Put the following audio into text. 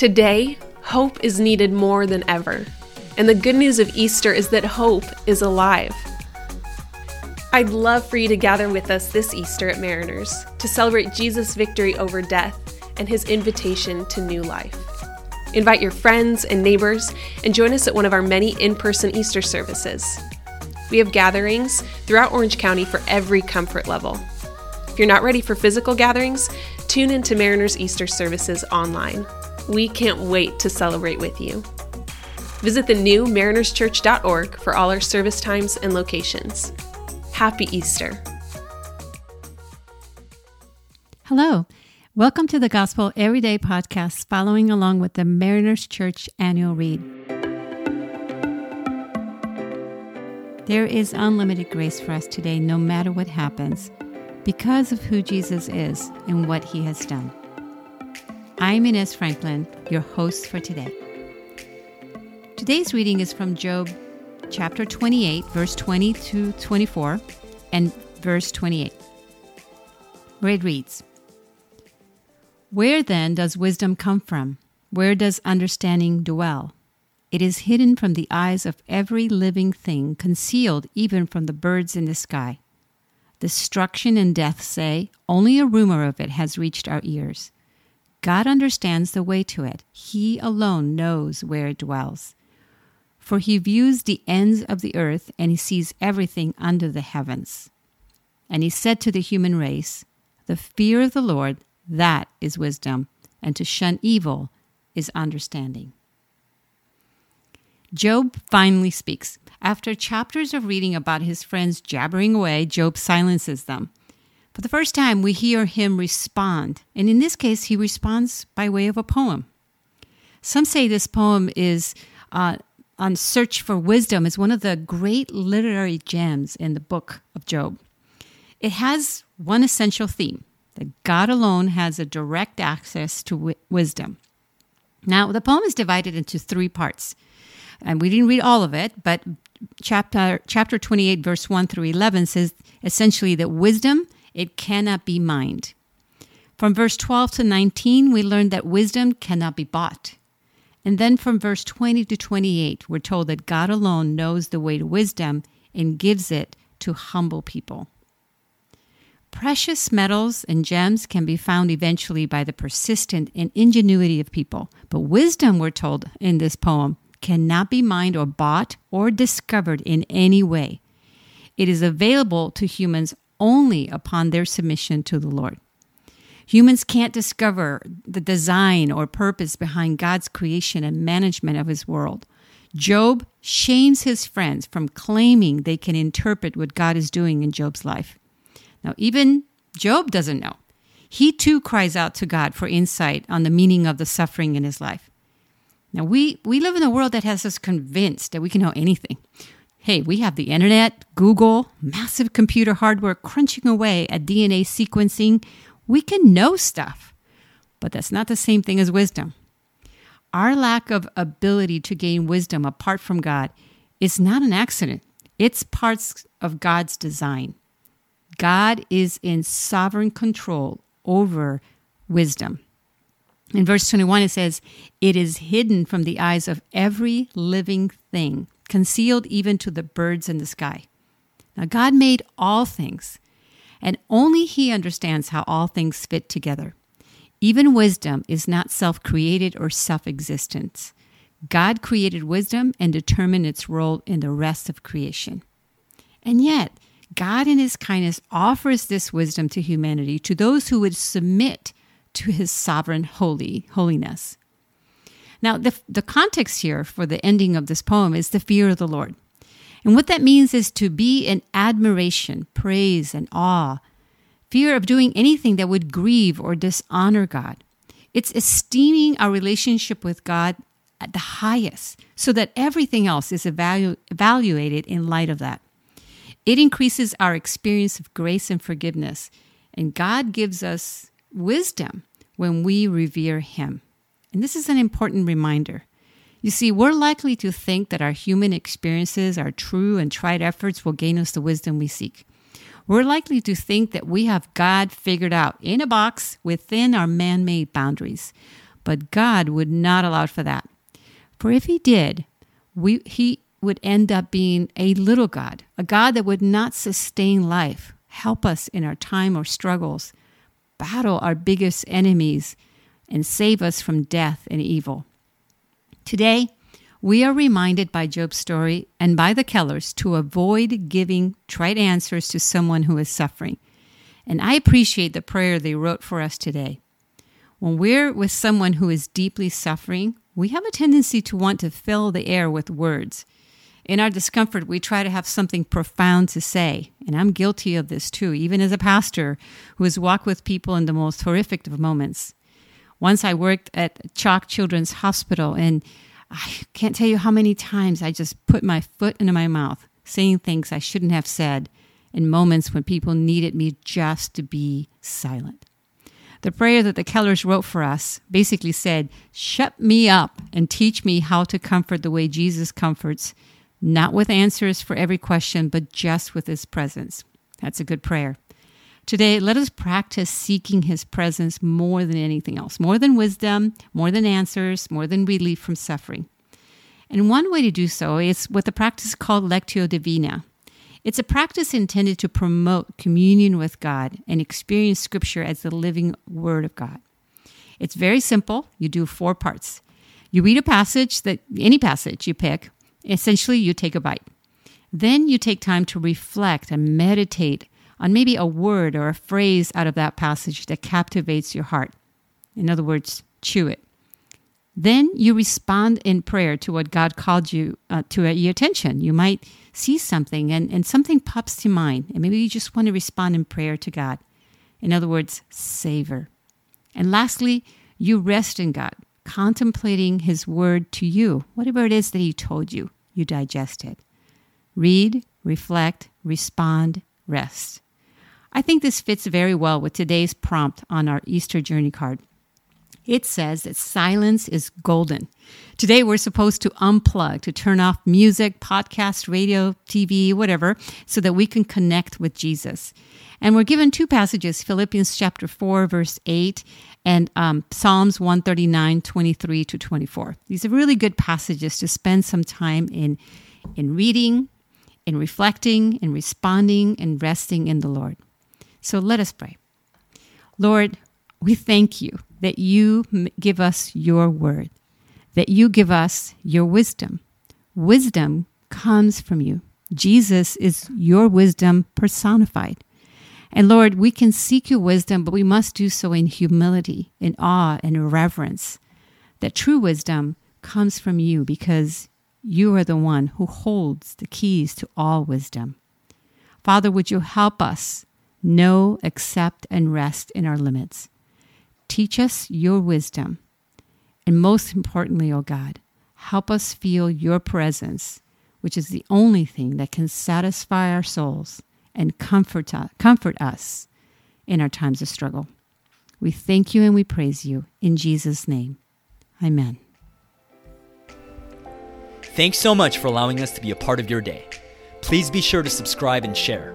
Today, hope is needed more than ever. And the good news of Easter is that hope is alive. I'd love for you to gather with us this Easter at Mariners to celebrate Jesus' victory over death and his invitation to new life. Invite your friends and neighbors and join us at one of our many in person Easter services. We have gatherings throughout Orange County for every comfort level. If you're not ready for physical gatherings, tune into Mariners Easter services online. We can't wait to celebrate with you. Visit the new marinerschurch.org for all our service times and locations. Happy Easter. Hello. Welcome to the Gospel Everyday podcast, following along with the Mariners Church annual read. There is unlimited grace for us today, no matter what happens, because of who Jesus is and what he has done. I'm Inez Franklin, your host for today. Today's reading is from Job chapter 28, verse 20 to 24, and verse 28, where it reads Where then does wisdom come from? Where does understanding dwell? It is hidden from the eyes of every living thing, concealed even from the birds in the sky. Destruction and death say, Only a rumor of it has reached our ears. God understands the way to it. He alone knows where it dwells. For he views the ends of the earth and he sees everything under the heavens. And he said to the human race, The fear of the Lord, that is wisdom, and to shun evil is understanding. Job finally speaks. After chapters of reading about his friends jabbering away, Job silences them. For the first time, we hear him respond, and in this case, he responds by way of a poem. Some say this poem is uh, on search for wisdom is one of the great literary gems in the book of Job. It has one essential theme that God alone has a direct access to wisdom. Now, the poem is divided into three parts, and we didn't read all of it, but chapter chapter 28 verse 1 through 11 says essentially that wisdom it cannot be mined. From verse 12 to 19, we learn that wisdom cannot be bought. And then from verse 20 to 28, we're told that God alone knows the way to wisdom and gives it to humble people. Precious metals and gems can be found eventually by the persistent and ingenuity of people. But wisdom, we're told in this poem, cannot be mined or bought or discovered in any way. It is available to humans only upon their submission to the Lord. Humans can't discover the design or purpose behind God's creation and management of his world. Job shames his friends from claiming they can interpret what God is doing in Job's life. Now, even Job doesn't know. He too cries out to God for insight on the meaning of the suffering in his life. Now, we, we live in a world that has us convinced that we can know anything. Hey, we have the internet, Google, massive computer hardware crunching away at DNA sequencing. We can know stuff, but that's not the same thing as wisdom. Our lack of ability to gain wisdom apart from God is not an accident, it's parts of God's design. God is in sovereign control over wisdom. In verse 21, it says, It is hidden from the eyes of every living thing concealed even to the birds in the sky. Now, God made all things, and only He understands how all things fit together. Even wisdom is not self created or self existent. God created wisdom and determined its role in the rest of creation. And yet, God, in His kindness, offers this wisdom to humanity, to those who would submit to His sovereign holy holiness. Now, the, the context here for the ending of this poem is the fear of the Lord. And what that means is to be in admiration, praise, and awe, fear of doing anything that would grieve or dishonor God. It's esteeming our relationship with God at the highest so that everything else is evalu- evaluated in light of that. It increases our experience of grace and forgiveness, and God gives us wisdom when we revere Him. And this is an important reminder. You see, we're likely to think that our human experiences, our true and tried efforts will gain us the wisdom we seek. We're likely to think that we have God figured out in a box within our man made boundaries. But God would not allow for that. For if He did, we, He would end up being a little God, a God that would not sustain life, help us in our time or struggles, battle our biggest enemies, and save us from death and evil. Today, we are reminded by Job's story and by the Kellers to avoid giving trite answers to someone who is suffering. And I appreciate the prayer they wrote for us today. When we're with someone who is deeply suffering, we have a tendency to want to fill the air with words. In our discomfort, we try to have something profound to say. And I'm guilty of this too, even as a pastor who has walked with people in the most horrific of moments. Once I worked at CHOC Children's Hospital, and I can't tell you how many times I just put my foot into my mouth, saying things I shouldn't have said in moments when people needed me just to be silent. The prayer that the Kellers wrote for us basically said, Shut me up and teach me how to comfort the way Jesus comforts, not with answers for every question, but just with his presence. That's a good prayer. Today, let us practice seeking His presence more than anything else, more than wisdom, more than answers, more than relief from suffering. And one way to do so is what the practice called Lectio Divina. It's a practice intended to promote communion with God and experience Scripture as the living Word of God. It's very simple. You do four parts. You read a passage that any passage you pick, essentially, you take a bite. Then you take time to reflect and meditate on maybe a word or a phrase out of that passage that captivates your heart. In other words, chew it. Then you respond in prayer to what God called you uh, to uh, your attention. You might see something and, and something pops to mind, and maybe you just want to respond in prayer to God. In other words, savor. And lastly, you rest in God, contemplating His word to you. Whatever it is that He told you, you digest it. Read, reflect, respond, rest. I think this fits very well with today's prompt on our Easter journey card. It says that silence is golden. Today, we're supposed to unplug, to turn off music, podcast, radio, TV, whatever, so that we can connect with Jesus. And we're given two passages Philippians chapter 4, verse 8, and um, Psalms 139, 23 to 24. These are really good passages to spend some time in, in reading, in reflecting, in responding, and resting in the Lord. So let us pray. Lord, we thank you that you give us your word, that you give us your wisdom. Wisdom comes from you. Jesus is your wisdom personified. And Lord, we can seek your wisdom, but we must do so in humility, in awe, and reverence. That true wisdom comes from you because you are the one who holds the keys to all wisdom. Father, would you help us know, accept, and rest in our limits. Teach us your wisdom. And most importantly, O oh God, help us feel your presence, which is the only thing that can satisfy our souls and comfort, uh, comfort us in our times of struggle. We thank you and we praise you in Jesus' name. Amen. Thanks so much for allowing us to be a part of your day. Please be sure to subscribe and share.